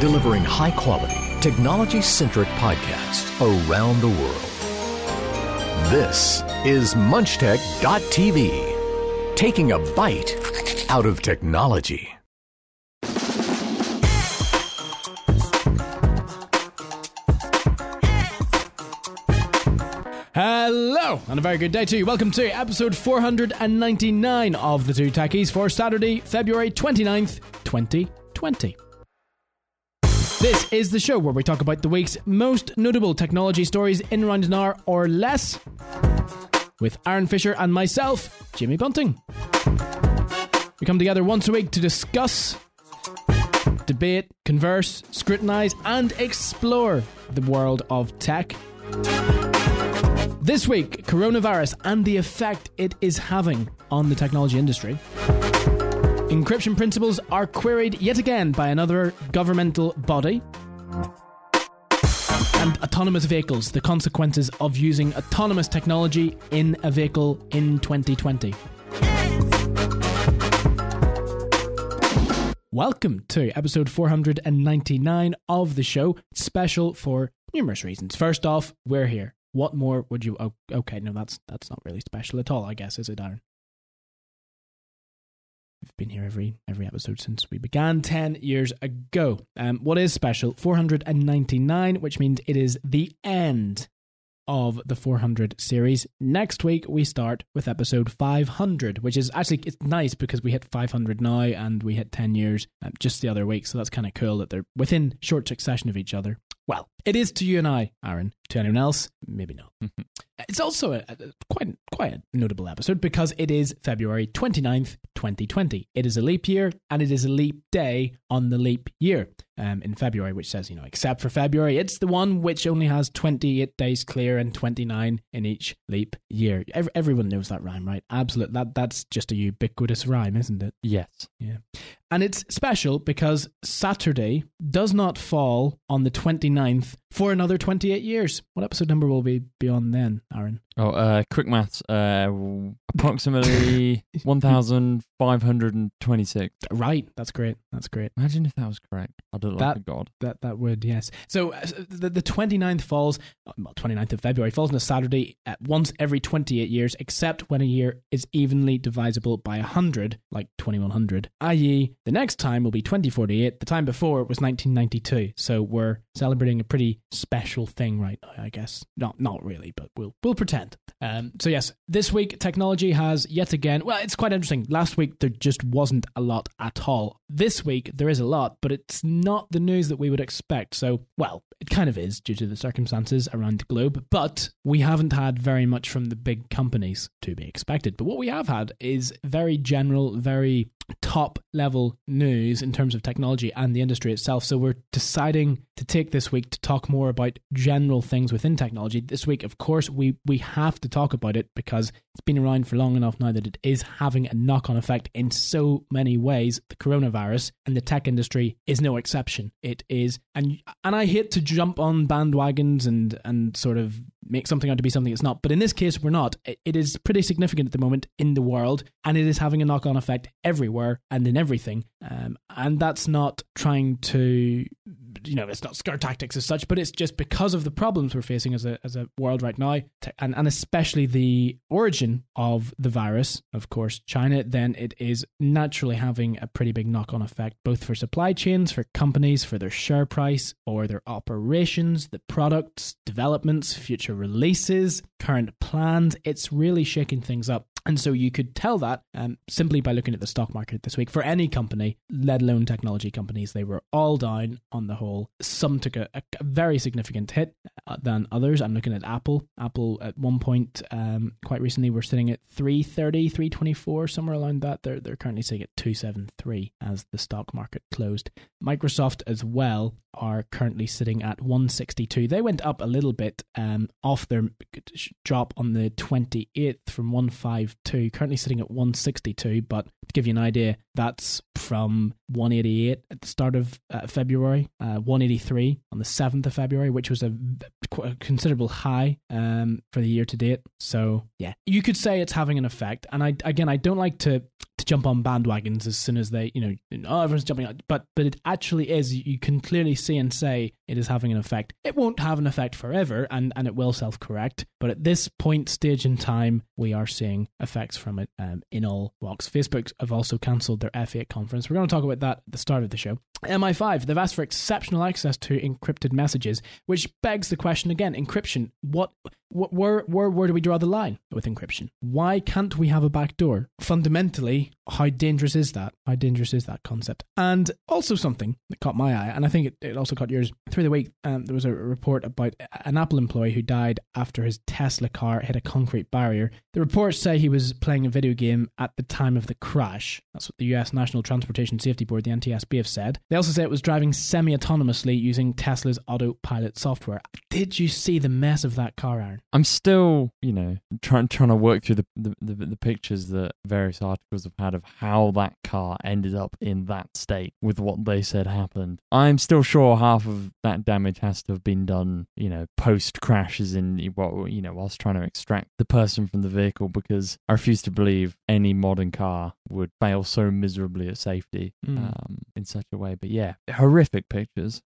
delivering high quality, technology centric podcasts around the world. This is MunchTech.tv, taking a bite out of technology. Hello, and a very good day to you. Welcome to episode 499 of The Two Techies for Saturday, February 29th, 2020. This is the show where we talk about the week's most notable technology stories in around an hour or less with Aaron Fisher and myself, Jimmy Bunting. We come together once a week to discuss, debate, converse, scrutinize, and explore the world of tech. This week, coronavirus and the effect it is having on the technology industry. Encryption principles are queried yet again by another governmental body. And autonomous vehicles, the consequences of using autonomous technology in a vehicle in 2020. Welcome to episode 499 of the show, special for numerous reasons. First off, we're here. What more would you? Oh, okay, no, that's that's not really special at all. I guess is it, Aaron? We've been here every every episode since we began ten years ago. Um, what is special? Four hundred and ninety nine, which means it is the end of the 400 series. Next week we start with episode 500, which is actually it's nice because we hit 500 now and we hit 10 years um, just the other week. So that's kind of cool that they're within short succession of each other. Well, it is to you and I, Aaron. To anyone else, maybe not. it's also a, a, quite quite a notable episode because it is February 29th, 2020. It is a leap year and it is a leap day on the leap year um, in February, which says, you know, except for February, it's the one which only has 28 days clear and 29 in each leap year. Every, everyone knows that rhyme, right? Absolute. That that's just a ubiquitous rhyme, isn't it? Yes. Yeah. And it's special because Saturday does not fall on the 29th for another 28 years. What episode number will we be on then, Aaron? Oh, uh, quick maths. Uh, approximately 1,526. Right. That's great. That's great. Imagine if that was correct. I'd look like a god. That that would, yes. So uh, the, the 29th falls, well, 29th of February falls on a Saturday at once every 28 years, except when a year is evenly divisible by 100, like 2100, i.e., the next time will be 2048. The time before was 1992. So we're celebrating a pretty special thing right now, I guess. Not not really, but we'll we'll pretend. Um, so yes, this week technology has yet again. Well, it's quite interesting. Last week there just wasn't a lot at all. This week there is a lot, but it's not the news that we would expect. So well, it kind of is due to the circumstances around the globe, but we haven't had very much from the big companies to be expected. But what we have had is very general, very top level news in terms of technology and the industry itself. So we're deciding to take this week to talk more about general things within technology. This week, of course, we we have to talk about it because it's been around for long enough now that it is having a knock on effect in so many ways. The coronavirus and the tech industry is no exception. It is and and I hate to jump on bandwagons and and sort of make something out to be something it's not. But in this case, we're not. It, it is pretty significant at the moment in the world, and it is having a knock on effect everywhere and in everything. Um, and that's not trying to, you know, it's not scare tactics as such, but it's just because of the problems we're facing as a, as a world right now, and, and especially the origin of the virus, of course, China, then it is naturally having a pretty big knock on effect, both for supply chains, for companies, for their share price, or their operations, the products, developments, future releases, current plans. It's really shaking things up. And so you could tell that um, simply by looking at the stock market this week for any company, let alone technology companies. They were all down on the whole. Some took a, a very significant hit uh, than others. I'm looking at Apple. Apple at one point, um, quite recently, we're sitting at 330, 324, somewhere around that. They're, they're currently sitting at 273 as the stock market closed. Microsoft as well are currently sitting at 162. They went up a little bit um, off their drop on the 28th from 152, currently sitting at 162. But to give you an idea, that's from 188 at the start of uh, February, uh, 183 on the 7th of February, which was a, a considerable high um, for the year to date. So, yeah, you could say it's having an effect. And I again, I don't like to to jump on bandwagons as soon as they, you know, oh, everyone's jumping on. But but it actually is. You can clearly see and say it is having an effect. It won't have an effect forever, and and it will self correct. But at this point stage in time, we are seeing effects from it um, in all walks. Facebook have also cancelled their F8 conference. We're going to talk about that at the start of the show. MI5, they've asked for exceptional access to encrypted messages, which begs the question again: encryption. What where, where, where do we draw the line with encryption? Why can't we have a backdoor? Fundamentally, how dangerous is that? How dangerous is that concept? And also something that caught my eye, and I think it, it also caught yours through the week. Um, there was a report about an Apple employee who died after his Tesla car hit a concrete barrier. The reports say he was playing a video game at the time of the crash. That's what the US National Transportation Safety Board, the NTSB, have said. They also say it was driving semi autonomously using Tesla's autopilot software. Did you see the mess of that car, Aaron? I'm still, you know, trying trying to work through the, the, the, the pictures that various articles have had of how that car ended up in that state with what they said happened. I'm still sure half of that damage has to have been done, you know, post crashes in what you know, whilst trying to extract the person from the vehicle because I refuse to believe any modern car would fail so miserably at safety mm. um, in such a way. But yeah, horrific pictures.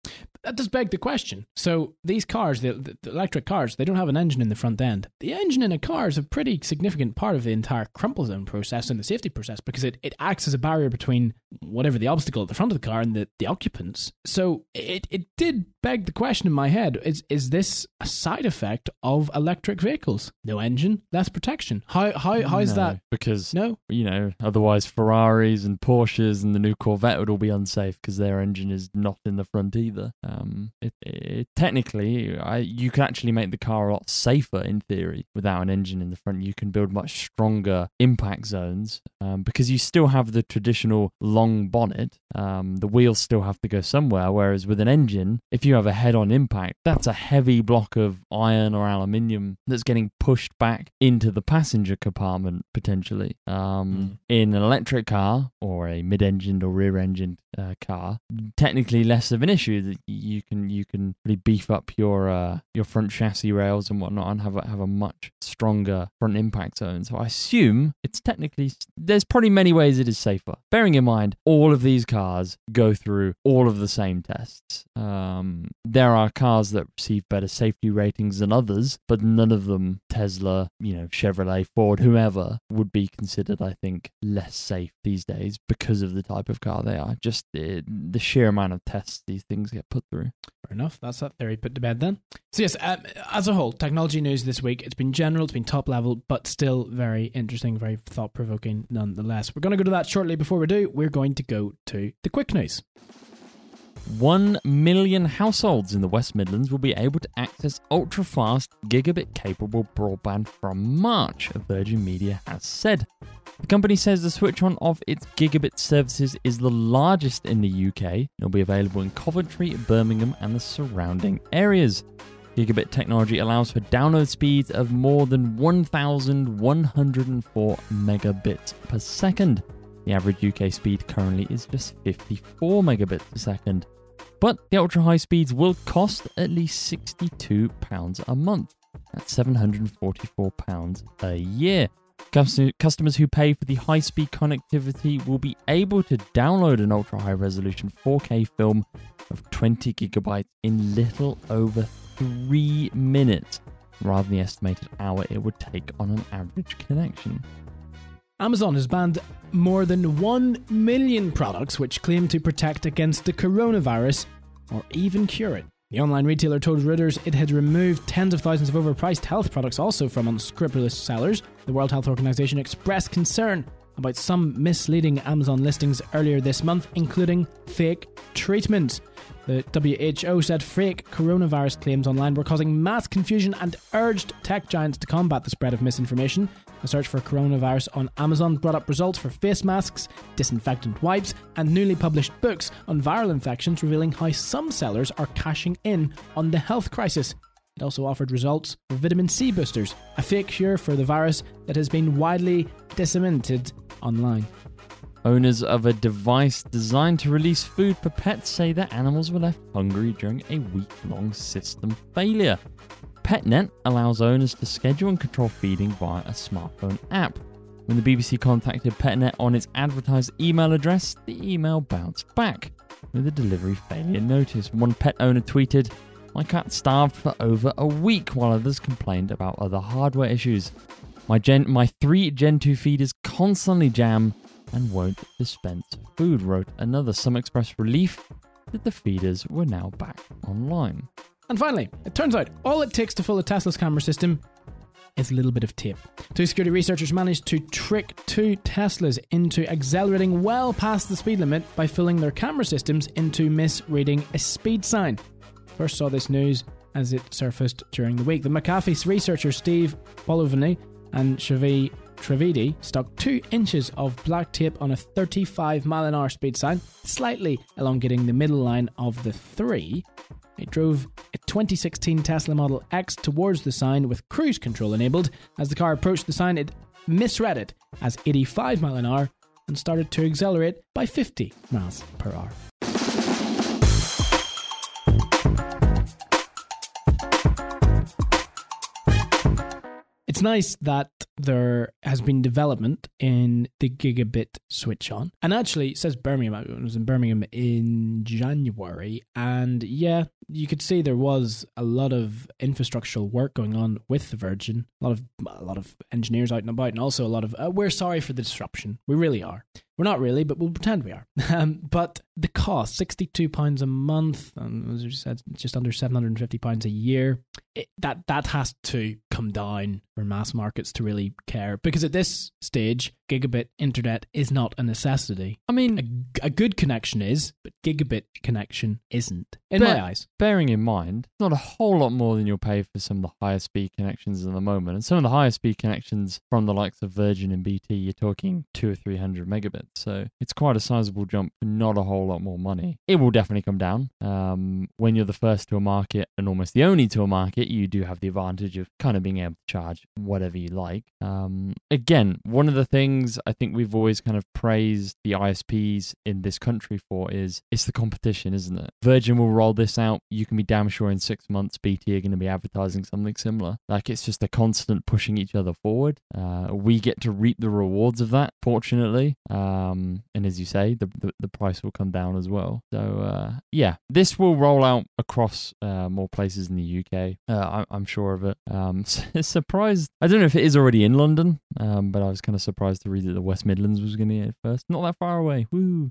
That does beg the question. So these cars, the, the electric cars, they don't have an engine in the front end. The engine in a car is a pretty significant part of the entire crumple zone process and the safety process because it, it acts as a barrier between whatever the obstacle at the front of the car and the, the occupants. So it, it did beg the question in my head is is this a side effect of electric vehicles? No engine, less protection. How how how is no, that? Because no, you know, otherwise Ferraris and Porsches and the new Corvette would all be unsafe because their engine is not in the front either. Um, it, it, technically, I, you can actually make the car a lot safer in theory without an engine in the front. You can build much stronger impact zones um, because you still have the traditional long bonnet. Um, the wheels still have to go somewhere, whereas with an engine, if you you have a head on impact, that's a heavy block of iron or aluminium that's getting pushed back into the passenger compartment potentially. Um, mm. In an electric car or a mid engined or rear engined uh, car, technically less of an issue that you can you can really beef up your uh, your front chassis rails and whatnot and have a, have a much stronger front impact zone. So I assume it's technically there's probably many ways it is safer. Bearing in mind all of these cars go through all of the same tests. Um, there are cars that receive better safety ratings than others, but none of them, Tesla, you know, Chevrolet, Ford, whoever, would be considered, I think, less safe these days because of the type of car they are. Just the, the sheer amount of tests these things get put through. Fair enough. That's that theory put to bed then. So, yes, um, as a whole, technology news this week, it's been general, it's been top level, but still very interesting, very thought provoking nonetheless. We're going to go to that shortly. Before we do, we're going to go to the quick news. 1 million households in the West Midlands will be able to access ultra fast, gigabit capable broadband from March, Virgin Media has said. The company says the switch on of its gigabit services is the largest in the UK and will be available in Coventry, Birmingham, and the surrounding areas. Gigabit technology allows for download speeds of more than 1,104 megabits per second. The average UK speed currently is just 54 megabits per second. But the ultra high speeds will cost at least £62 a month. That's £744 a year. Customers who pay for the high speed connectivity will be able to download an ultra high resolution 4K film of 20 gigabytes in little over three minutes, rather than the estimated hour it would take on an average connection. Amazon has banned more than 1 million products which claim to protect against the coronavirus or even cure it. The online retailer told Reuters it had removed tens of thousands of overpriced health products also from unscrupulous sellers. The World Health Organization expressed concern about some misleading Amazon listings earlier this month, including fake treatments. The WHO said fake coronavirus claims online were causing mass confusion and urged tech giants to combat the spread of misinformation. A search for coronavirus on Amazon brought up results for face masks, disinfectant wipes, and newly published books on viral infections, revealing how some sellers are cashing in on the health crisis. It also offered results for vitamin C boosters, a fake cure for the virus that has been widely disseminated online. Owners of a device designed to release food for pets say that animals were left hungry during a week long system failure. PetNet allows owners to schedule and control feeding via a smartphone app. When the BBC contacted Petnet on its advertised email address, the email bounced back with a delivery failure notice. One pet owner tweeted, My cat starved for over a week, while others complained about other hardware issues. My, gen- my three Gen 2 feeders constantly jam and won't dispense food, wrote another. Some expressed relief that the feeders were now back online. And finally, it turns out all it takes to fool a Tesla's camera system is a little bit of tape. Two security researchers managed to trick two Teslas into accelerating well past the speed limit by fooling their camera systems into misreading a speed sign. First saw this news as it surfaced during the week. The McAfee researchers Steve Povolny and Shavi Trivedi stuck two inches of black tape on a 35 mile an hour speed sign, slightly elongating the middle line of the three. It drove a 2016 Tesla Model X towards the sign with cruise control enabled. As the car approached the sign, it misread it as 85 mile an hour and started to accelerate by 50 miles per hour. Nice that there has been development in the gigabit switch on. And actually, it says Birmingham. I was in Birmingham in January. And yeah, you could see there was a lot of infrastructural work going on with the Virgin. A lot of a lot of engineers out and about, and also a lot of uh, we're sorry for the disruption. We really are. We're not really, but we'll pretend we are. Um, but the cost, £62 a month, and as you said, just under £750 a year, it, that, that has to come down for mass markets to really care. Because at this stage, gigabit internet is not a necessity. I mean, a, a good connection is, but gigabit connection isn't, in my eyes. Bearing in mind, not a whole lot more than you'll pay for some of the higher speed connections at the moment. And some of the higher speed connections from the likes of Virgin and BT, you're talking two or three hundred megabits. So it's quite a sizable jump for not a whole lot more money. It will definitely come down. Um, when you're the first to a market and almost the only to a market, you do have the advantage of kind of being able to charge whatever you like. Um, again, one of the things I think we've always kind of praised the ISPs in this country for is it's the competition, isn't it? Virgin will roll this out. You can be damn sure in six months BT are going to be advertising something similar. Like it's just a constant pushing each other forward. Uh, we get to reap the rewards of that, fortunately. Um, and as you say, the, the, the price will come down as well. So uh, yeah, this will roll out across uh, more places in the UK. Uh, I, am sure of it. Um, surprised. I don't know if it is already in London, um, but I was kind of surprised to read that the West Midlands was going to get it first. Not that far away. Woo.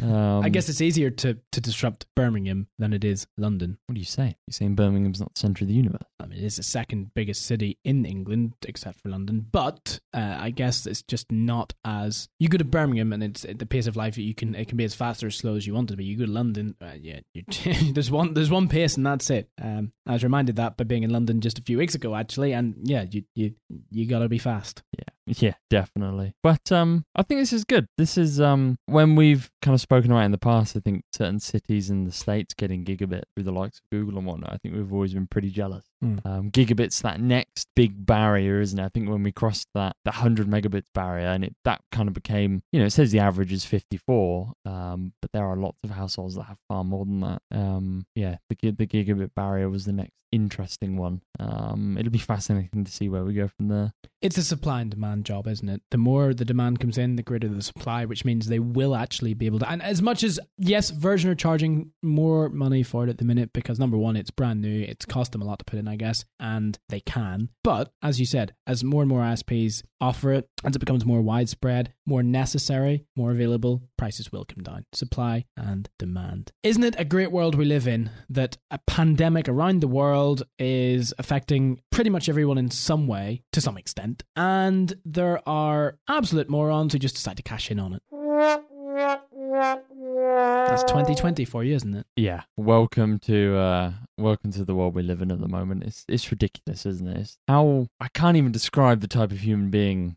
Um, I guess it's easier to to disrupt Birmingham than it is London. What do you say? You're saying Birmingham's not the centre of the universe? I mean, it is the second biggest city in England, except for London. But uh, I guess it's just not as you go to Birmingham and it's the pace of life. You can it can be as fast or as slow as you want it to be. You go to London, uh, yeah, there's one there's one pace and that's it. Um, I was reminded that by being in London just a few weeks ago, actually, and yeah, you you you gotta be fast. Yeah. Yeah, definitely. But um, I think this is good. This is um, when we've kind of spoken about in the past. I think certain cities in the states getting gigabit through the likes of Google and whatnot. I think we've always been pretty jealous. Mm. Um, gigabit's that next big barrier, isn't it? I think when we crossed that the hundred megabits barrier, and it that kind of became, you know, it says the average is fifty four, um, but there are lots of households that have far more than that. Um, yeah, the the gigabit barrier was the next interesting one. Um, it'll be fascinating to see where we go from there. It's a supply and demand job, isn't it? The more the demand comes in, the greater the supply, which means they will actually be able to. And as much as yes, Virgin are charging more money for it at the minute because number one, it's brand new, it's cost them a lot to put in, I guess, and they can. But as you said, as more and more ISPs offer it, as it becomes more widespread, more necessary, more available, prices will come down. Supply and demand. Isn't it a great world we live in that a pandemic around the world is affecting pretty much everyone in some way to some extent, and there are absolute morons who just decide to cash in on it. That's 2020 for you, isn't it? Yeah. Welcome to uh welcome to the world we live in at the moment. It's it's ridiculous, isn't it? It's how I can't even describe the type of human being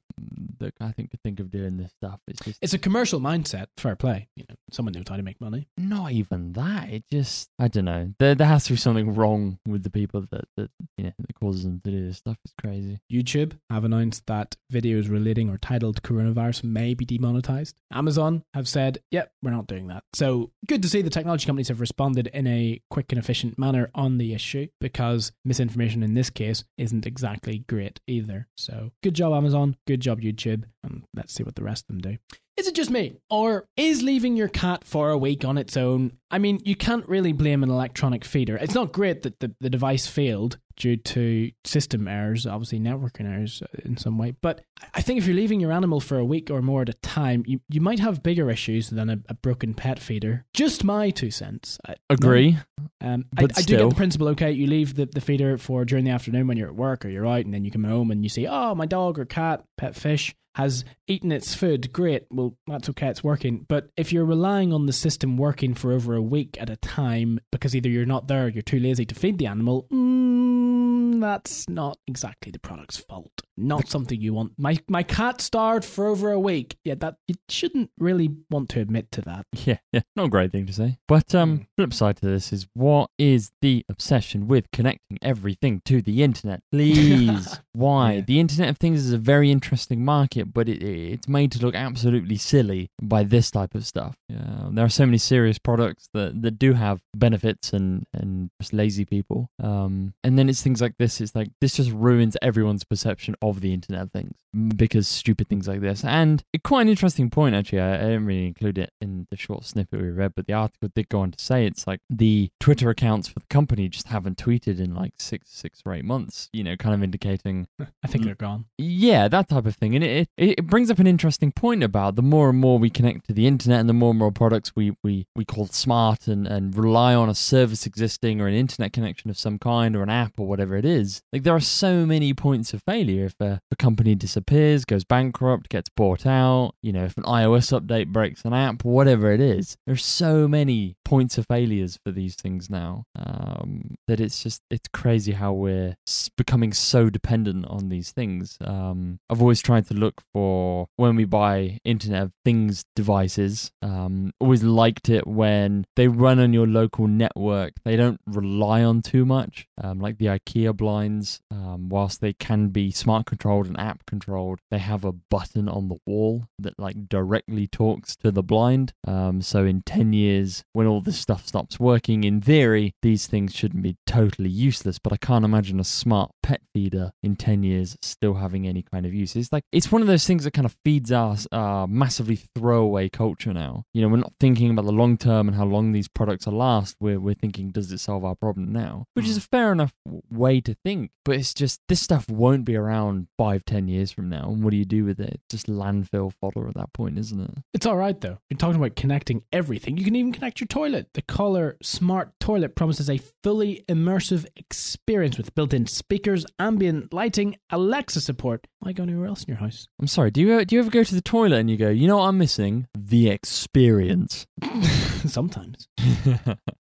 that I think could think of doing this stuff. It's just It's a commercial mindset. Fair play. You know, someone knows how to make money. not even that. It just I don't know. There there has to be something wrong with the people that that you know that causes them to do this stuff. It's crazy. YouTube have announced that videos relating or titled coronavirus may be demonetized. Amazon have said, "Yep, we're not doing that." So good to see the technology companies have responded in a quick and efficient manner on the issue because misinformation in this case isn't exactly great either. So good job, Amazon. Good job, YouTube. And let's see what the rest of them do. Is it just me? Or is leaving your cat for a week on its own? I mean, you can't really blame an electronic feeder. It's not great that the, the device failed due to system errors, obviously networking errors in some way. But I think if you're leaving your animal for a week or more at a time, you, you might have bigger issues than a, a broken pet feeder. Just my two cents. I, Agree. um, I, I do get the principle. Okay, you leave the, the feeder for during the afternoon when you're at work or you're out, and then you come home and you see, oh, my dog or cat, pet fish has eaten its food. Great. Well, that's okay. It's working. But if you're relying on the system working for over a week at a time because either you're not there or you're too lazy to feed the animal, mm, that's not exactly the product's fault. Not something you want. My my cat starved for over a week. Yeah, that you shouldn't really want to admit to that. Yeah, yeah, not a great thing to say. But um, flip side to this is what is the obsession with connecting everything to the internet? Please, why? Yeah. The Internet of Things is a very interesting market, but it, it's made to look absolutely silly by this type of stuff. Yeah, there are so many serious products that, that do have benefits and and just lazy people. Um, and then it's things like this. It's like this just ruins everyone's perception of the Internet of Things because stupid things like this. And quite an interesting point, actually. I, didn't really include it in the short snippet we read, but the article did go on to say it's like the Twitter accounts for the company just haven't tweeted in like six, six or eight months. You know, kind of indicating I think they're gone. yeah, that type of thing. And it, it, it brings up an interesting point about the more and more we connect to the internet and the more and more products we, we, we call smart and, and rely on a service existing or an internet connection of some kind or an app or whatever it is. Like there are so many points of failure. If a, a company disappears, goes bankrupt, gets bought out, you know, if an iOS update breaks an app, whatever it is, there's so many points of failures for these things now um, that it's just, it's crazy how we're becoming so dependent on these things. Um, I've always tried to look for when we buy Internet of Things devices. Um, always liked it when they run on your local network. They don't rely on too much, um, like the IKEA blinds. Um, whilst they can be smart controlled and app controlled, they have a button on the wall that like directly talks to the blind. Um, so in ten years, when all this stuff stops working, in theory, these things shouldn't be totally useless. But I can't imagine a smart pet feeder in 10 years still having any kind of use. It's like, it's one of those things that kind of feeds our uh, massively throwaway culture now. You know, we're not thinking about the long term and how long these products will last. We're, we're thinking, does it solve our problem now? Which is a fair enough way to think. But it's just, this stuff won't be around five, ten years from now. And what do you do with it? Just landfill fodder at that point, isn't it? It's all right though. You're talking about connecting everything. You can even connect your toilet. The Kohler Smart Toilet promises a fully immersive experience with built-in speakers, ambient lighting, Alexa support. Why go anywhere else in your house? I'm sorry, do you, do you ever go to the toilet and you go, you know what I'm missing? The experience. Sometimes.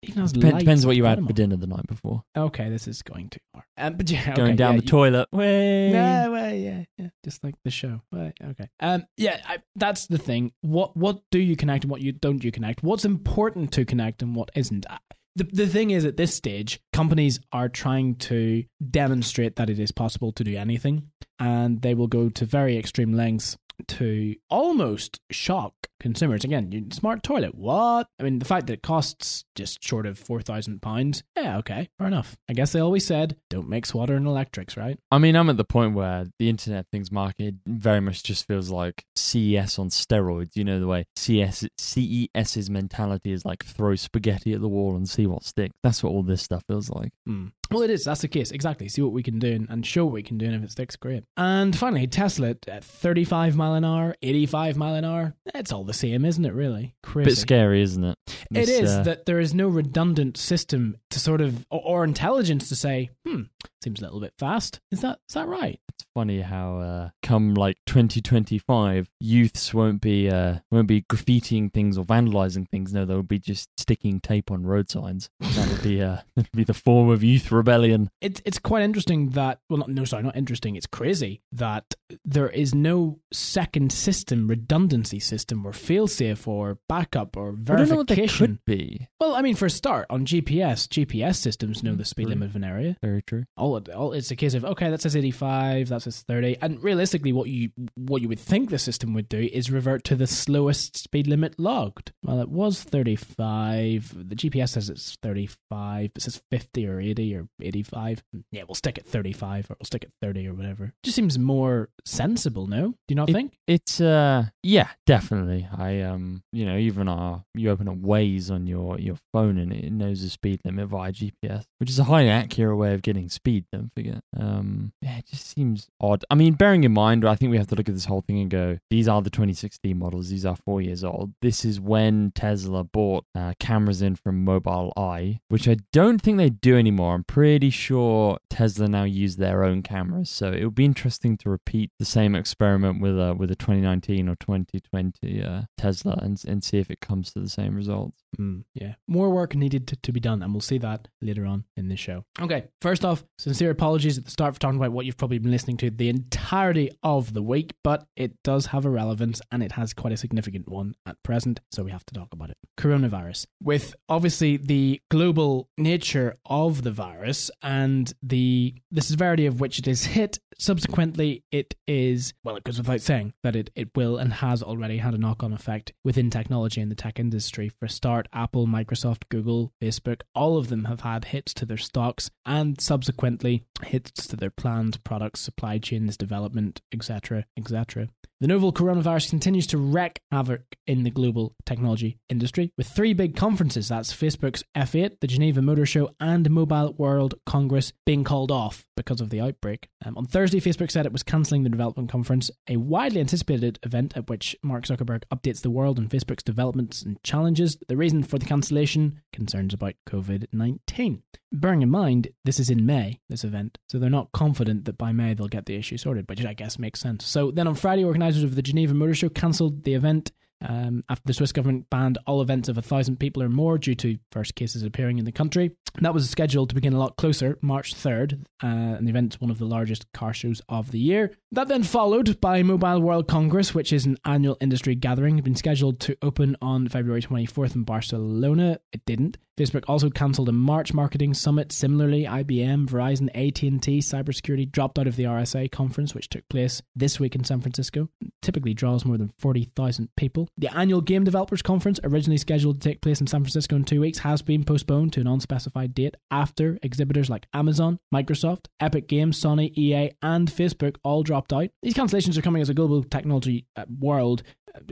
Even has Dep- depends what you had for dinner the night before. Okay, this is going too far. Um, but yeah, Going down yeah, the you- toilet. Way. Yeah, well, yeah, yeah, just like the show. Right, okay. Um, yeah, I, that's the thing. What what do you connect and what you don't you connect? What's important to connect and what isn't? Uh, The the thing is, at this stage, companies are trying to demonstrate that it is possible to do anything, and they will go to very extreme lengths to almost shock consumers. Again, smart toilet. What? I mean, the fact that it costs just short of four thousand pounds. Yeah, okay, fair enough. I guess they always said don't mix water and electrics, right? I mean, I'm at the point where the Internet Things market very much just feels like CES on steroids. You know, the way CS, CES's mentality is like throw spaghetti at the wall and see what sticks. That's what all this stuff feels like. Mm. Well, it is. That's the case. Exactly. See what we can do and, show what we can do. And if it sticks, great. And finally, Tesla at 35 mile an hour, 85 mile an hour. It's all the same, isn't it, really? Crazy. Bit scary, isn't it? It This, is uh, that there is no redundant system to sort of, or, or intelligence to say, hmm, seems a little bit fast. Is that is that right? It's funny how uh, come like 2025, youths won't be uh, won't be graffitiing things or vandalizing things. No, they'll be just sticking tape on road signs. That would be uh, that would be the form of youth rebellion. It's it's quite interesting that well, not, no, sorry, not interesting. It's crazy that there is no second system, redundancy system, or failsafe, or backup, or I don't know what verification. could be. Well, I mean, for a start, on GPS, GPS systems know the speed True. limit of an area. Very true. All, it- all it's a case of okay, that says eighty five, that says thirty, and realistically, what you what you would think the system would do is revert to the slowest speed limit logged. Well, it was thirty five. The GPS says it's thirty five. It says fifty or eighty or eighty five. Yeah, we'll stick at thirty five or we'll stick at thirty or whatever. It Just seems more sensible. No, do you not It- think? It's uh yeah, definitely. I um you know, even our you open up Waze on your your phone and it knows the speed limit via GPS, which is a highly accurate way of getting speed, don't forget. Um yeah, it just seems odd. I mean, bearing in mind I think we have to look at this whole thing and go, these are the 2016 models, these are 4 years old. This is when Tesla bought uh, cameras in from Mobileye, which I don't think they do anymore. I'm pretty sure Tesla now use their own cameras. So it would be interesting to repeat the same experiment with a with a 2019 or 2020 uh, Tesla and and see if it comes to the same results. Mm, yeah. More work needed to, to be done, and we'll see that later on in the show. Okay, first off, sincere apologies at the start for talking about what you've probably been listening to the entirety of the week, but it does have a relevance and it has quite a significant one at present, so we have to talk about it. Coronavirus. With obviously the global nature of the virus and the the severity of which it is hit, subsequently it is well, it goes without saying that it, it will and has already had a knock on effect within technology and the tech industry. For a start, Apple, Microsoft, Google, Facebook, all of them have had hits to their stocks and subsequently hits to their planned products, supply chains, development, etc., etc. The novel coronavirus continues to wreak havoc in the global technology industry with three big conferences that's Facebook's F8, the Geneva Motor Show, and Mobile World Congress being called off because of the outbreak. Um, on Thursday, Facebook said it was cancelling the development conference, a widely anticipated event at which Mark Zuckerberg updates the world on Facebook's developments and challenges. The reason for the cancellation concerns about COVID 19. Bearing in mind, this is in May, this event, so they're not confident that by May they'll get the issue sorted, which I guess makes sense. So then on Friday, organisers of the Geneva Motor Show cancelled the event um, after the Swiss government banned all events of a thousand people or more due to first cases appearing in the country. That was scheduled to begin a lot closer, March 3rd, uh, and the event's one of the largest car shows of the year. That then followed by Mobile World Congress, which is an annual industry gathering, been scheduled to open on February 24th in Barcelona. It didn't. Facebook also cancelled a March marketing summit. Similarly, IBM, Verizon, AT&T, cybersecurity dropped out of the RSA conference, which took place this week in San Francisco. Typically draws more than 40,000 people. The annual Game Developers Conference, originally scheduled to take place in San Francisco in two weeks, has been postponed to an unspecified date after exhibitors like Amazon, Microsoft, Epic Games, Sony, EA, and Facebook all dropped out. These cancellations are coming as a global technology uh, world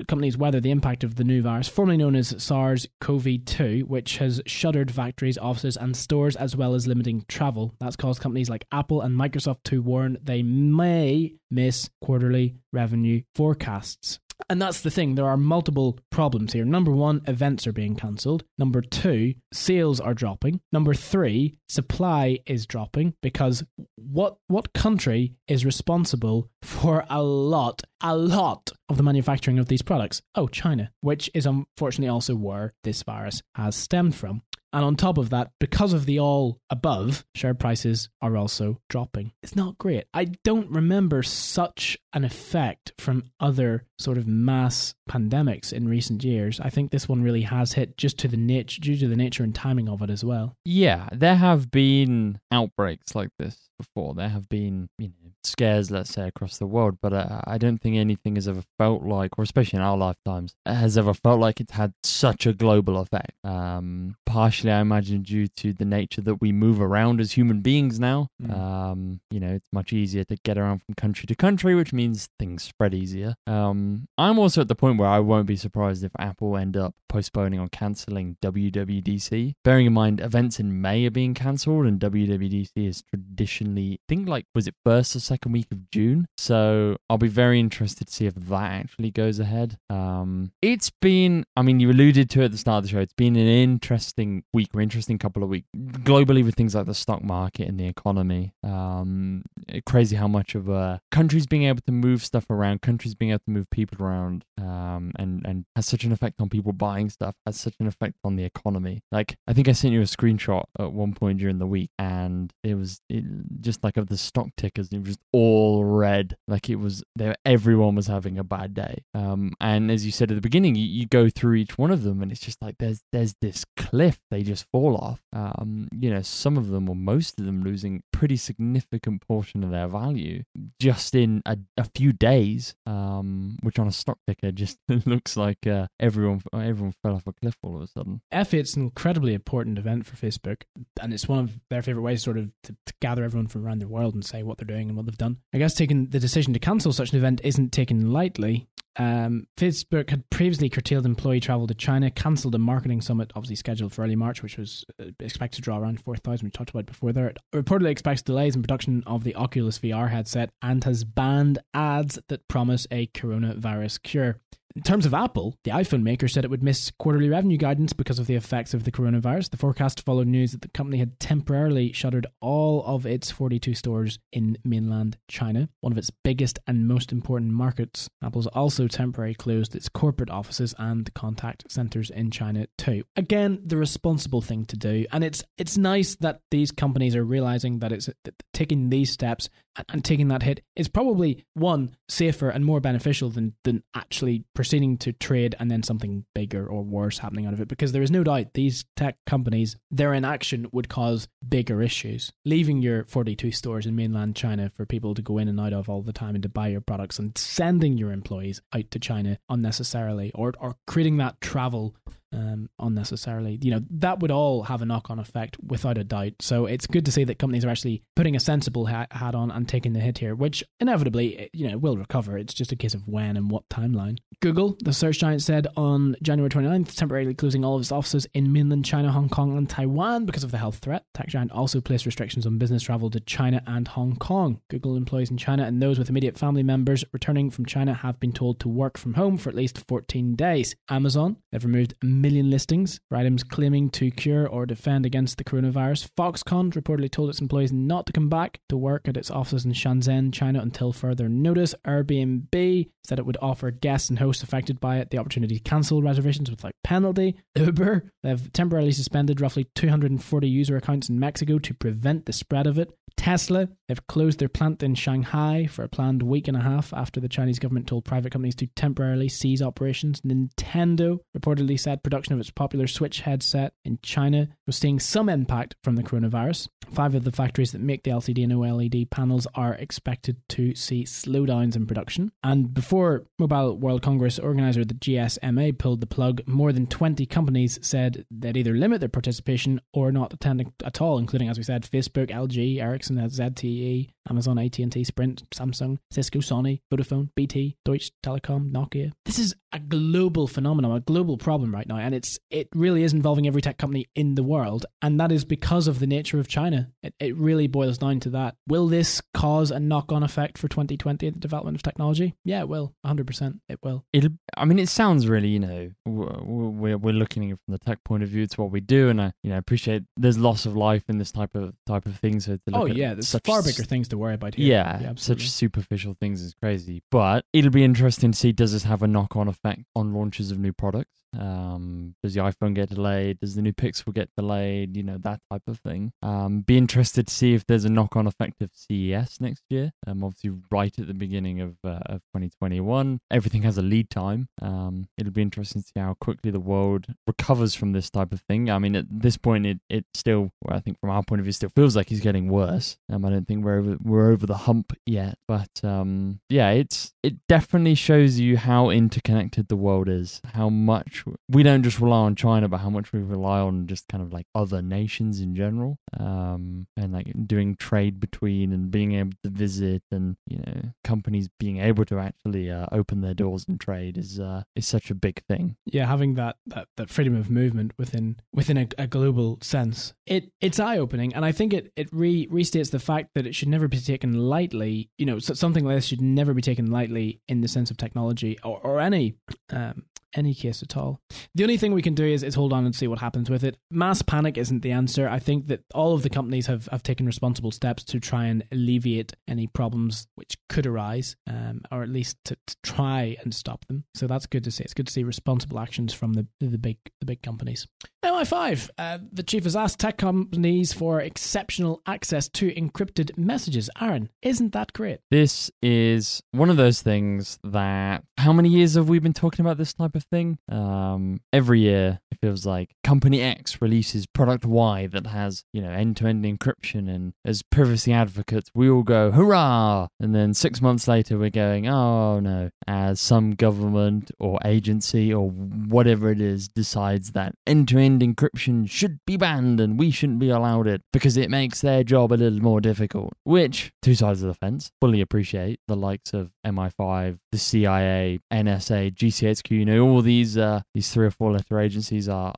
companies weather the impact of the new virus, formerly known as SARS CoV 2, which has shuttered factories, offices, and stores, as well as limiting travel. That's caused companies like Apple and Microsoft to warn they may miss quarterly revenue forecasts. And that's the thing. There are multiple problems here. Number one, events are being cancelled. Number two, sales are dropping. Number three, supply is dropping because what what country is responsible for a lot, a lot of the manufacturing of these products? Oh, China, which is unfortunately also where this virus has stemmed from. And on top of that, because of the all above, share prices are also dropping. It's not great. I don't remember such an effect from other sort of mass pandemics in recent years. I think this one really has hit just to the nature due to the nature and timing of it as well. Yeah, there have been outbreaks like this before. There have been, you know, scares, let's say, across the world, but uh, I don't think anything has ever felt like, or especially in our lifetimes, has ever felt like it's had such a global effect. Um, partially, I imagine, due to the nature that we move around as human beings now. Mm. Um, you know, it's much easier to get around from country to country, which means things spread easier. Um, I'm also at the point where I won't be surprised if Apple end up postponing or cancelling WWDC. Bearing in mind, events in May are being cancelled, and WWDC is traditionally, I think, like, was it first or second week of June? So I'll be very interested to see if that actually goes ahead. Um, it's been, I mean, you alluded to it at the start of the show, it's been an interesting week or interesting couple of weeks globally with things like the stock market and the economy. Um, crazy how much of uh, countries being able to move stuff around, countries being able to move people around, um, and and has such an effect on people buying stuff, has such an effect on the economy. Like I think I sent you a screenshot at one point during the week, and it was it, just like of the stock tickers, it was all red. Like it was there, everyone was having a bad day. Um, and as you said at the beginning, you, you go through each one of them, and it's just like there's there's this cliff they just fall off. Um, you know, some of them or most of them losing pretty significant portion of their value just in a, a few days. Um, which on a stock ticker just looks like uh, everyone everyone fell off a cliff all of a sudden. F8's an incredibly important event for Facebook, and it's one of their favorite ways, sort of, to, to gather everyone from around the world and say what they're doing and what they've done. I guess taking the decision to cancel such an event isn't taken lightly. Um, Facebook had previously curtailed employee travel to China, cancelled a marketing summit, obviously scheduled for early March, which was uh, expected to draw around 4,000. We talked about before there. It reportedly expects delays in production of the Oculus VR headset and has banned ads that promise a coronavirus cure. In terms of Apple, the iPhone maker said it would miss quarterly revenue guidance because of the effects of the coronavirus. The forecast followed news that the company had temporarily shuttered all of its 42 stores in mainland China, one of its biggest and most important markets. Apple's also temporarily closed its corporate offices and contact centers in China too. Again, the responsible thing to do, and it's it's nice that these companies are realizing that it's that taking these steps and, and taking that hit is probably one safer and more beneficial than than actually proceeding to trade and then something bigger or worse happening out of it. Because there is no doubt these tech companies their inaction would cause bigger issues. Leaving your 42 stores in mainland china for people to go in and out of all the time and to buy your products and sending your employees out to china unnecessarily or or creating that travel um, unnecessarily. You know, that would all have a knock on effect without a doubt. So it's good to see that companies are actually putting a sensible hat, hat on and taking the hit here, which inevitably, you know, will recover. It's just a case of when and what timeline. Google, the search giant, said on January 29th, temporarily closing all of its offices in mainland China, Hong Kong, and Taiwan because of the health threat. Tech giant also placed restrictions on business travel to China and Hong Kong. Google employees in China and those with immediate family members returning from China have been told to work from home for at least 14 days. Amazon, they've removed million listings for items claiming to cure or defend against the coronavirus. Foxconn reportedly told its employees not to come back to work at its offices in Shenzhen, China until further notice. Airbnb said it would offer guests and hosts affected by it the opportunity to cancel reservations without penalty. Uber, they've temporarily suspended roughly 240 user accounts in Mexico to prevent the spread of it. Tesla, they've closed their plant in Shanghai for a planned week and a half after the Chinese government told private companies to temporarily cease operations. Nintendo reportedly said production of its popular Switch headset in China was seeing some impact from the coronavirus. Five of the factories that make the LCD and OLED panels are expected to see slowdowns in production. And before Mobile World Congress organizer the GSMA pulled the plug, more than 20 companies said they'd either limit their participation or not attend at all, including, as we said, Facebook, LG, Ericsson, ZTE, Amazon, AT&T, Sprint, Samsung, Cisco, Sony, Vodafone, BT, Deutsche Telekom, Nokia. This is a global phenomenon, a global problem right now, and it's it really is involving every tech company in the world, and that is because of the nature of China. It, it really boils down to that. Will this cause a knock-on effect for 2020 the development of technology? Yeah, it will. 100% it will. It'll, I mean, it sounds really, you know, we're, we're looking from the tech point of view. It's what we do, and I, you know, appreciate there's loss of life in this type of type of thing. So oh yeah, there's far bigger things to worry about here. Yeah, yeah such superficial things is crazy. But it'll be interesting to see does this have a knock-on effect on launches of new products? Um, does the iPhone get delayed? Does the new Pixel get delayed? You know that type of thing. Um, be interested to see if there's a knock-on effect of CES next year. Um, obviously right at the beginning of uh, of 2021, everything has a lead time. Um, it'll be interesting to see how quickly the world recovers from this type of thing. I mean, at this point, it it still, well, I think from our point of view, still feels like it's getting worse. Um, I don't think we're over we're over the hump yet, but um, yeah, it's it definitely shows you how interconnected the world is, how much we don't just rely on China, but how much we rely on just kind of like other nations in general, um, and like doing trade between and being able to visit and you know companies being able to actually uh, open their doors and trade is uh, is such a big thing. Yeah, having that that, that freedom of movement within within a, a global sense, it it's eye opening, and I think it it re- restates the fact that it should never be taken lightly. You know, something like this should never be taken lightly in the sense of technology or, or any um, any case at all. The only thing we can do is, is hold on and see what happens with it. Mass panic isn't the answer. I think that all of the companies have, have taken responsible steps to try and alleviate any problems which could arise, um, or at least to, to, try and stop them. So that's good to see. It's good to see responsible actions from the the big the big companies. MI5, uh, the chief has asked tech companies for exceptional access to encrypted messages. Aaron, isn't that great? This is one of those things that. How many years have we been talking about this type of thing? Um, every year, it feels like company X releases product Y that has, you know, end to end encryption. And as privacy advocates, we all go, hurrah! And then six months later, we're going, oh no, as some government or agency or whatever it is decides that end to end encryption should be banned and we shouldn't be allowed it because it makes their job a little more difficult. Which, two sides of the fence, fully appreciate the likes of MI5, the CIA, NSA, GCHQ, you know, all these uh, these three or four letter agencies are,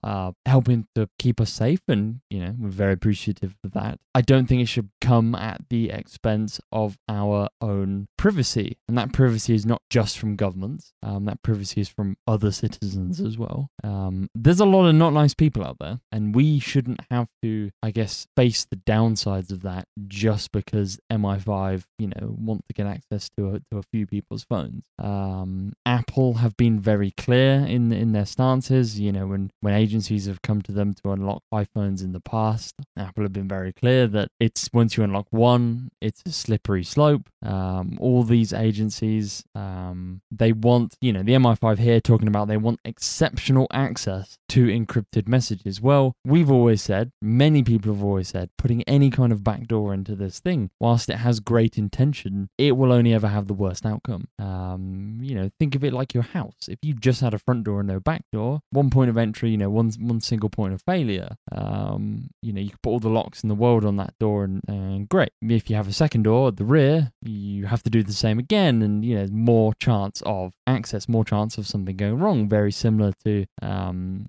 helping to keep us safe and, you know, we're very appreciative of that. I don't think it should come at the expense of our own privacy. And that privacy is not just from governments, um, that privacy is from other citizens as well. Um, there's a lot of not nice people out there, and we shouldn't have to, I guess, face the downsides of that just because MI5, you know, want to get access to a, to a few people's phones. Um, Apple have been very clear in in their stances. You know, when when agencies have come to them to unlock iPhones in the past, Apple have been very clear that it's once you unlock one, it's a slippery slope. Um, all these agencies, um, they want, you know, the MI5 here talking about they want exceptional access to encrypted messages. Well, we've always said, many people have always said, putting any kind of backdoor into this thing, whilst it has great intention, it will only ever have the worst outcome. Um, you know, think of it like your house. If you just had a front door and no back door, one point of entry, you know, one one single point of failure. Um, you know, you could put all the locks in the world on that door, and, and great. If you have a second door at the rear, you have to do the same again, and you know, more chance of access, more chance of something going wrong. Very similar to um,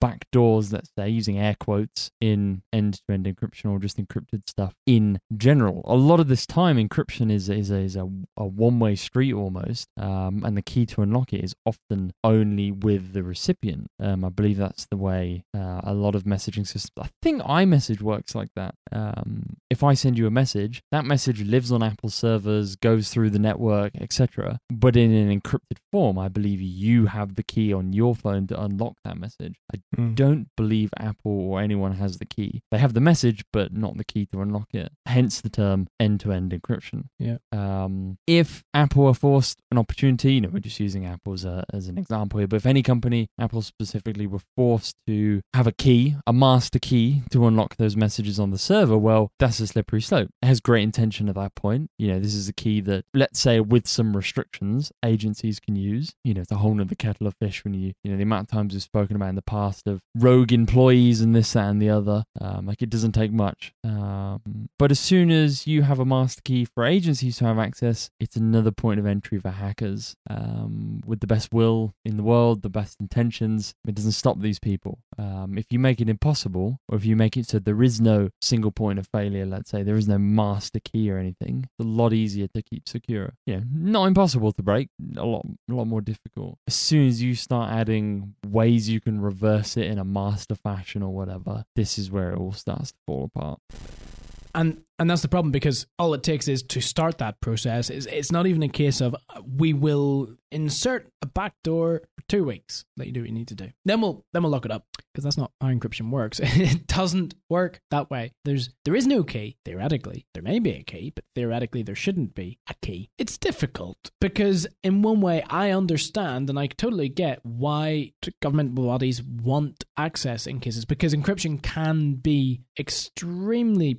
back doors, let's say, using air quotes in end-to-end encryption or just encrypted stuff in general. A lot of this time, encryption is is a, is a, a one-way street almost, um, and the key to unlock it is often only with the recipient. Um, I believe that's the way uh, a lot of messaging systems. I think iMessage works like that. Um, if I send you a message, that message lives on Apple servers, goes through the network, etc. But in an encrypted form, I believe you have the key on your phone to unlock that message. I mm. don't believe Apple or anyone has the key. They have the message, but not the key to unlock it. Hence the term end-to-end encryption. Yeah. Um, if Apple are forced an opportunity, you know, we're just using Apple as, a, as an example here, but if any company, Apple specifically, were forced to have a key, a master key to unlock those messages on the server, well, that's a slippery slope. It has great intention at that point. You know, this is a key that, let's say, with some restrictions, agencies can use. You know, it's a whole nother kettle of fish when you, you know, the amount of times we've spoken about in the past of rogue employees and this, that, and the other. Um, like it doesn't take much. Um, but as soon as you have a master key for agencies to have access, it's another point of entry for hackers. Um, with the best will in the world, the best intentions, it doesn't stop these people. Um, if you make it impossible, or if you make it so there is no single point of failure, let's say there is no master key or anything, it's a lot easier to keep secure. Yeah, not impossible to break, a lot, a lot more difficult. As soon as you start adding ways you can reverse it in a master fashion or whatever, this is where it all starts to fall apart. And and that's the problem because all it takes is to start that process. It's, it's not even a case of uh, we will insert a backdoor for two weeks. Let you do what you need to do. Then we'll then we'll lock it up because that's not how encryption works. it doesn't work that way. There's there is no key theoretically. There may be a key, but theoretically there shouldn't be a key. It's difficult because in one way I understand and I totally get why government bodies want access in cases because encryption can be extremely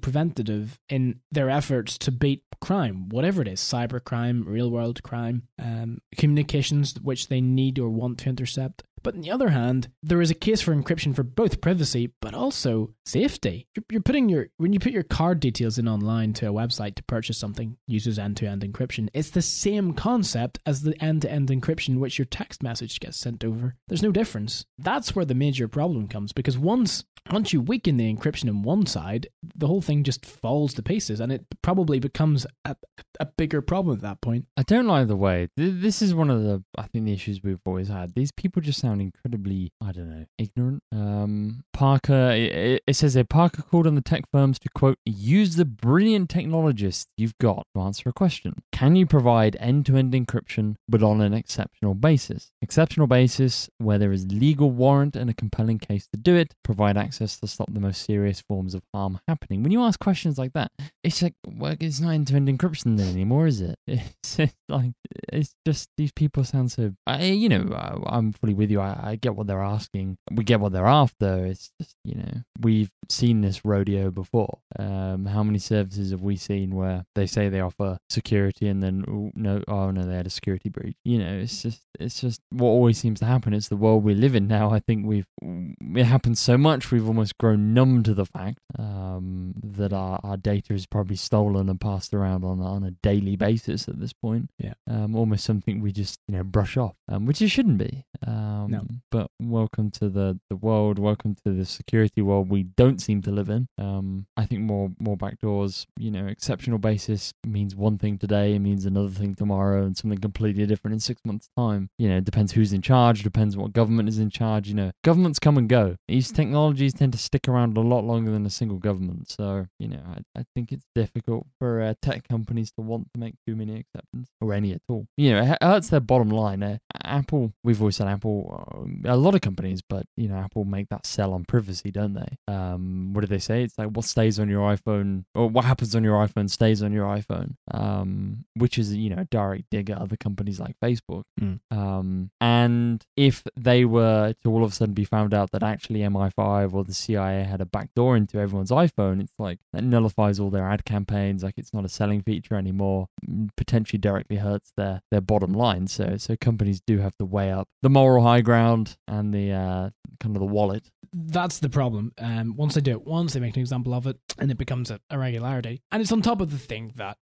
preventative in their efforts to beat crime, whatever it is cyber crime, real world crime, um, communications which they need or want to intercept. But on the other hand, there is a case for encryption for both privacy but also safety. You're, putting your when you put your card details in online to a website to purchase something uses end-to-end encryption. It's the same concept as the end-to-end encryption which your text message gets sent over. There's no difference. That's where the major problem comes because once once you weaken the encryption on one side, the whole thing just falls to pieces and it probably becomes a, a bigger problem at that point. I don't like the way th- this is one of the I think the issues we've always had. These people just sound incredibly I don't know ignorant. Um, Parker it, it says here Parker called on the tech firms to quote use the brilliant technologists you've got to answer a question. Can you provide end-to-end encryption but on an exceptional basis? Exceptional basis where there is legal warrant and a compelling case to do it. Provide access to stop the most serious forms of harm happening. When you ask questions like that, it's like well, it's not end-to-end encryption then anymore, is it? It's, it's like it's just these people sound so. I, you know, I, I'm fully with you. I, I get what they're asking. We get what they're after. It's just you know we've seen this rodeo before. Um, how many services have we seen where they say they offer security and then ooh, no, oh no, they had a security breach. You know, it's just it's just what always seems to happen. It's the world we live in now. I think we've it happens so much we've almost grown numb to the fact um, that our, our data is probably stolen and passed around on on a daily basis at this point. Yeah. Um, almost something we just you know brush off, um, which it shouldn't be. Um, No. But welcome to the the world. Welcome to the security world we don't seem to live in. Um, I think more more backdoors. You know, exceptional basis means one thing today, it means another thing tomorrow, and something completely different in six months' time. You know, it depends who's in charge. Depends what government is in charge. You know, governments come and go. These technologies tend to stick around a lot longer than a single government. So you know, I, I think it's difficult for uh, tech companies to want to make too many exceptions or any at all. You know, it hurts their bottom line. Uh, Apple, we've always said Apple, um, a lot of companies, but you know, Apple make that sell on privacy, don't they? Um, what do they say? It's like what stays on your iPhone or what happens on your iPhone stays on your iPhone, um, which is you know a direct dig at other companies like Facebook. Mm. Um, and if they were to all of a sudden be found out that actually MI5 or the CIA had a backdoor into everyone's iPhone, it's like that nullifies all their ad campaigns. Like it's not a selling feature anymore. Mm, Potentially directly hurts their their bottom line. So so companies do have to weigh up the moral high ground and the uh, kind of the wallet. That's the problem. Um, once they do it once, they make an example of it, and it becomes a, a regularity. And it's on top of the thing that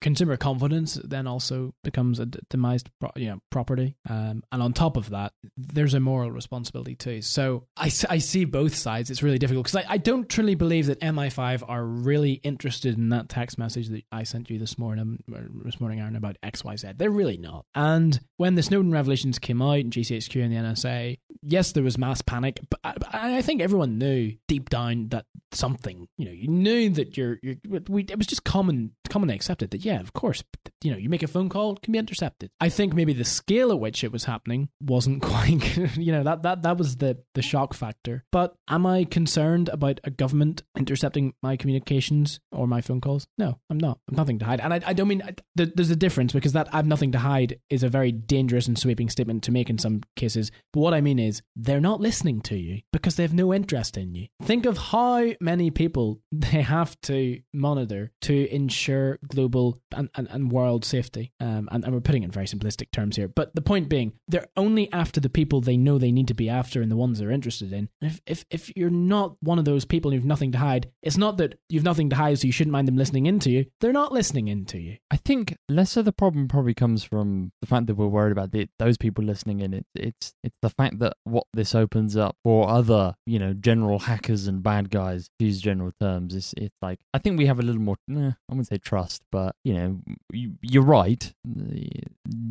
consumer confidence then also becomes a demised you know, property. Um, and on top of that, there's a moral responsibility too. So I, I see both sides. It's really difficult because I, I don't truly believe that MI5 are really interested in that text message that I sent you this morning, or this morning, Aaron, about XYZ. They're really not. And when the Snowden revelations came out, and GCHQ and the NSA, yes, there was mass panic, but I, I think everyone knew deep down that something, you know, you knew that you're, you're we, it was just common, commonly accepted that, yeah, of course, you know, you make a phone call, it can be intercepted. I think maybe the scale at which it was happening wasn't quite, you know, that, that, that was the, the shock factor. But am I concerned about a government intercepting my communications or my phone calls? No, I'm not. I've nothing to hide. And I, I don't mean, I, there- there's a difference because that I've nothing to hide is a very dangerous and sweeping statement to make in some cases. But what I mean is, they're not listening to you because they have no interest in you. Think of how many people they have to monitor to ensure global and, and, and world safety. Um, and, and we're putting it in very simplistic terms here. But the point being, they're only after the people they know they need to be after and the ones they're interested in. If, if, if you're not one of those people and you've nothing to hide, it's not that you've nothing to hide so you shouldn't mind them listening into you. They're not listening into you. I think less of the problem probably comes from the fact that we're worried about the, those people listening in. It, it's it's the fact that what this opens up for other, you know, general hackers and bad guys, use general terms. It's it's like I think we have a little more. Eh, I wouldn't say trust, but you know, you, you're right.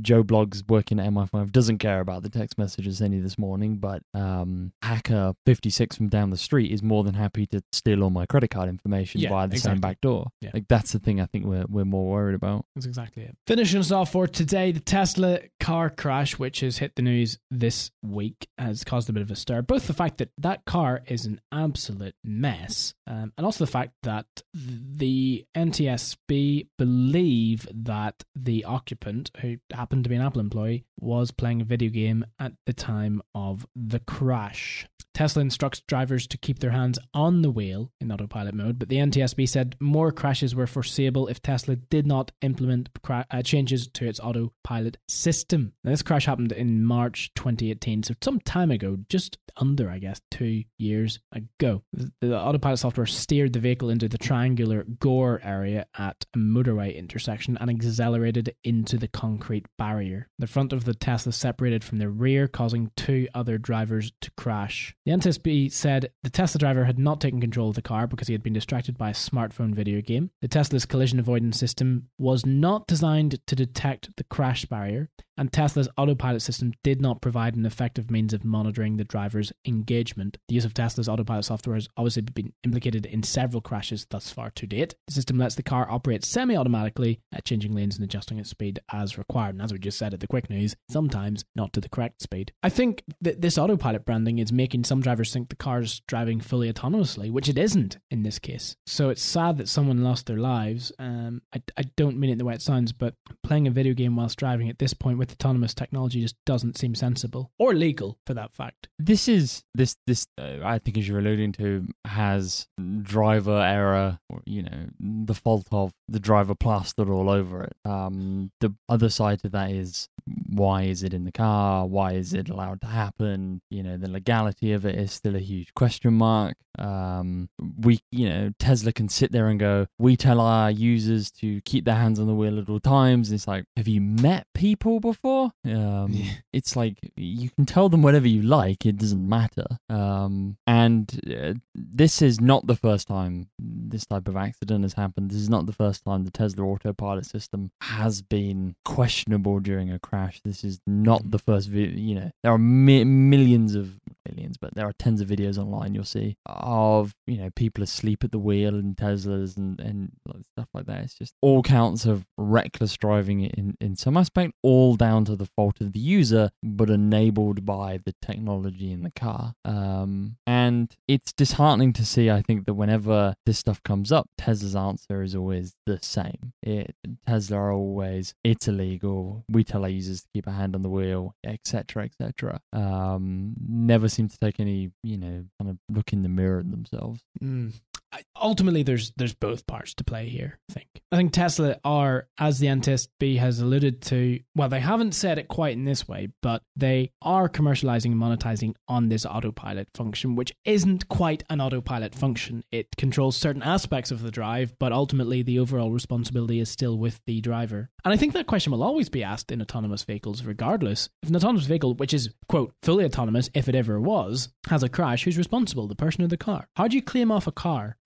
Joe Bloggs working at MI5 doesn't care about the text messages any this morning, but um, hacker 56 from down the street is more than happy to steal all my credit card information Yeah, via the exactly. same back door. Yeah. Like that's the thing I think we're we're more worried about. That's exactly it. Finishing us off for today, the Tesla car crash, which has hit the news this week, has caused a bit of a stir. Both the fact that that car is an absolute mess, um, and also the fact that the NTSB believe that the occupant, who happened to be an Apple employee, was playing a video game at the time of the crash. Tesla instructs drivers to keep their hands on the wheel in autopilot mode, but the NTSB said more crashes were foreseeable if Tesla did not implement cra- uh, changes to its autopilot system. Now, this crash happened in March 2018, so some time ago, just under, I guess, two years ago. The, the autopilot software steered the vehicle into the triangular gore area at a motorway intersection and accelerated into the concrete barrier. The front of the Tesla separated from the rear, causing two other drivers to crash. The NTSB said the Tesla driver had not taken control of the car because he had been distracted by a smartphone video game. The Tesla's collision avoidance system was not designed to detect the crash barrier, and Tesla's autopilot system did not provide an effective means of monitoring the driver's engagement. The use of Tesla's autopilot software has obviously been implicated in several crashes thus far to date. The system lets the car operate semi automatically, changing lanes and adjusting its speed as required. And as we just said at the quick news, sometimes not to the correct speed. I think that this autopilot branding is making some drivers think the car's driving fully autonomously, which it isn't in this case. So it's sad that someone lost their lives. Um, I, I don't mean it the way it sounds, but playing a video game whilst driving at this point with autonomous technology just doesn't seem sensible or legal for that fact. This is this this uh, I think as you're alluding to has driver error or you know the fault of the driver plastered all over it. Um, the other side to that is why is it in the car? Why is it allowed to happen? You know, the legality of it is still a huge question mark. Um, we, you know, Tesla can sit there and go, we tell our users to keep their hands on the wheel at all times. It's like, have you met people before? Um, Yeah. It's like you can tell them whatever you like; it doesn't matter. Um, and uh, this is not the first time this type of accident has happened. This is not the first time the Tesla autopilot system has been questionable during a crash. This is not the first. You know, there are mi- millions of millions, but there are tens of videos online you'll see of you know people asleep at the wheel in Teslas and and stuff like that. It's just all counts of reckless driving in in some aspect, all down to the fault of the user, but enabled by the technology in the car. Um, and it's disheartening to see. I think that whenever this stuff comes up, Tesla's answer is always the same. It Tesla are always it's illegal. We tell our users to keep a hand on the wheel, etc., etc. Um, never seem to take any, you know, kind of look in the mirror at themselves. Mm. Ultimately, there's there's both parts to play here. I think. I think Tesla are, as the NTSB has alluded to, well, they haven't said it quite in this way, but they are commercializing and monetizing on this autopilot function, which isn't quite an autopilot function. It controls certain aspects of the drive, but ultimately the overall responsibility is still with the driver. And I think that question will always be asked in autonomous vehicles, regardless. If an autonomous vehicle, which is quote fully autonomous, if it ever was, has a crash, who's responsible? The person or the car? How do you claim off a car?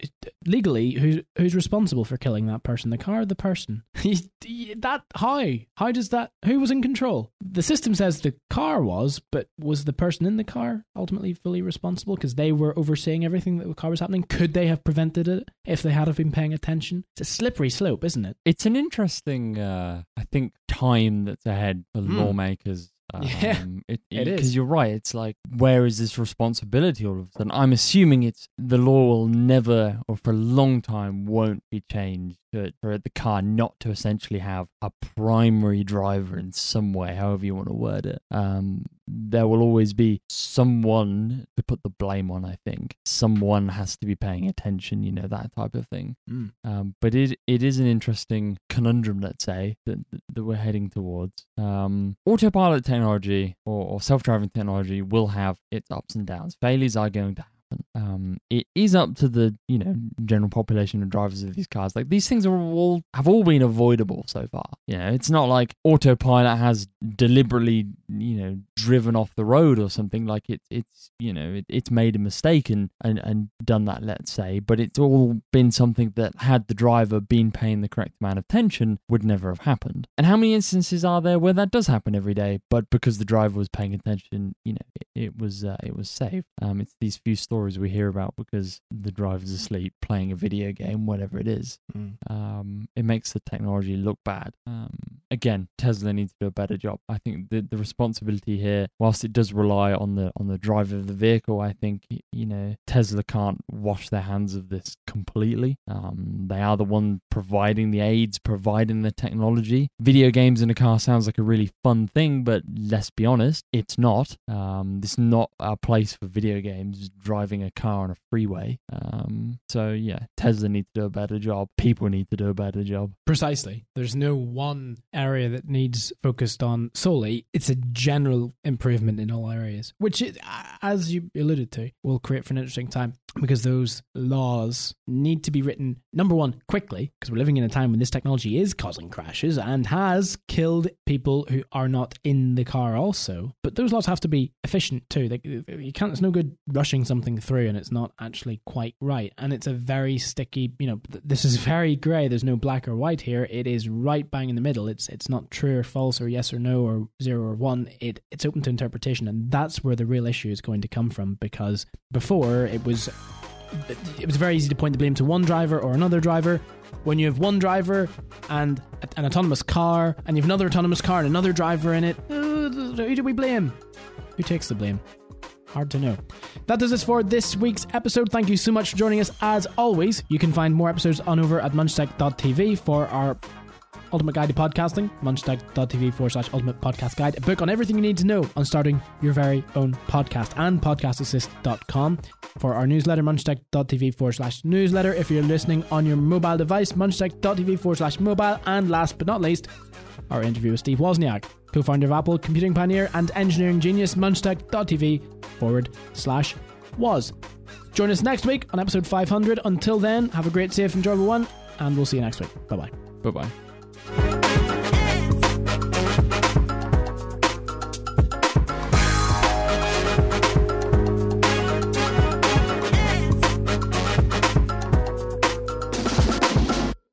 Legally, who's who's responsible for killing that person? The car or the person? that how? How does that? Who was in control? The system says the car was, but was the person in the car ultimately fully responsible because they were overseeing everything that the car was happening? Could they have prevented it if they had have been paying attention? It's a slippery slope, isn't it? It's an interesting, uh, I think, time that's ahead for Hmm. lawmakers. Um, Yeah, it, it is. Because you're right. It's like, where is this responsibility all of a sudden? I'm assuming it's the law will never, or for a long time, won't be changed to, for the car not to essentially have a primary driver in some way, however you want to word it. Um, there will always be someone to put the blame on. I think someone has to be paying attention. You know that type of thing. Um, but it it is an interesting conundrum, let's say, that that we're heading towards. Um, autopilot technology or, or self driving technology will have its ups and downs. Failures are going to happen. Um, it is up to the you know general population of drivers of these cars. Like these things are all have all been avoidable so far. You know, it's not like autopilot has deliberately you know driven off the road or something. Like it it's you know it, it's made a mistake and, and and done that. Let's say, but it's all been something that had the driver been paying the correct amount of attention would never have happened. And how many instances are there where that does happen every day, but because the driver was paying attention, you know, it, it was uh, it was saved. Um, it's these few stories we hear about because the driver's asleep playing a video game, whatever it is. Um, it makes the technology look bad. Um, again, Tesla needs to do a better job. I think the the responsibility here, whilst it does rely on the on the driver of the vehicle, I think you know Tesla can't wash their hands of this completely. Um, they are the one providing the aids, providing the technology. Video games in a car sounds like a really fun thing, but let's be honest, it's not. Um, this is not a place for video games. Driving driving a car on a freeway. Um, so yeah, Tesla needs to do a better job. People need to do a better job. Precisely. There's no one area that needs focused on solely. It's a general improvement in all areas, which, as you alluded to, will create for an interesting time because those laws need to be written, number one, quickly, because we're living in a time when this technology is causing crashes and has killed people who are not in the car also. But those laws have to be efficient too. You can't, it's no good rushing something through and it's not actually quite right. And it's a very sticky, you know, this is very grey. There's no black or white here. It is right bang in the middle. It's it's not true or false or yes or no or zero or one. It it's open to interpretation, and that's where the real issue is going to come from. Because before it was it was very easy to point the blame to one driver or another driver. When you have one driver and an autonomous car, and you have another autonomous car and another driver in it, uh, who do we blame? Who takes the blame? Hard to know. That does us for this week's episode. Thank you so much for joining us. As always, you can find more episodes on over at munchtech.tv for our Ultimate Guide to Podcasting, munchtech.tv forward slash ultimate podcast guide, a book on everything you need to know on starting your very own podcast, and podcastassist.com for our newsletter, munchtech.tv forward slash newsletter. If you're listening on your mobile device, munchtech.tv forward slash mobile, and last but not least, our interview with Steve Wozniak, co founder of Apple, computing pioneer, and engineering genius, munchtech.tv forward slash woz. Join us next week on episode 500. Until then, have a great, safe, enjoyable one, and we'll see you next week. Bye bye. Bye bye. Bye.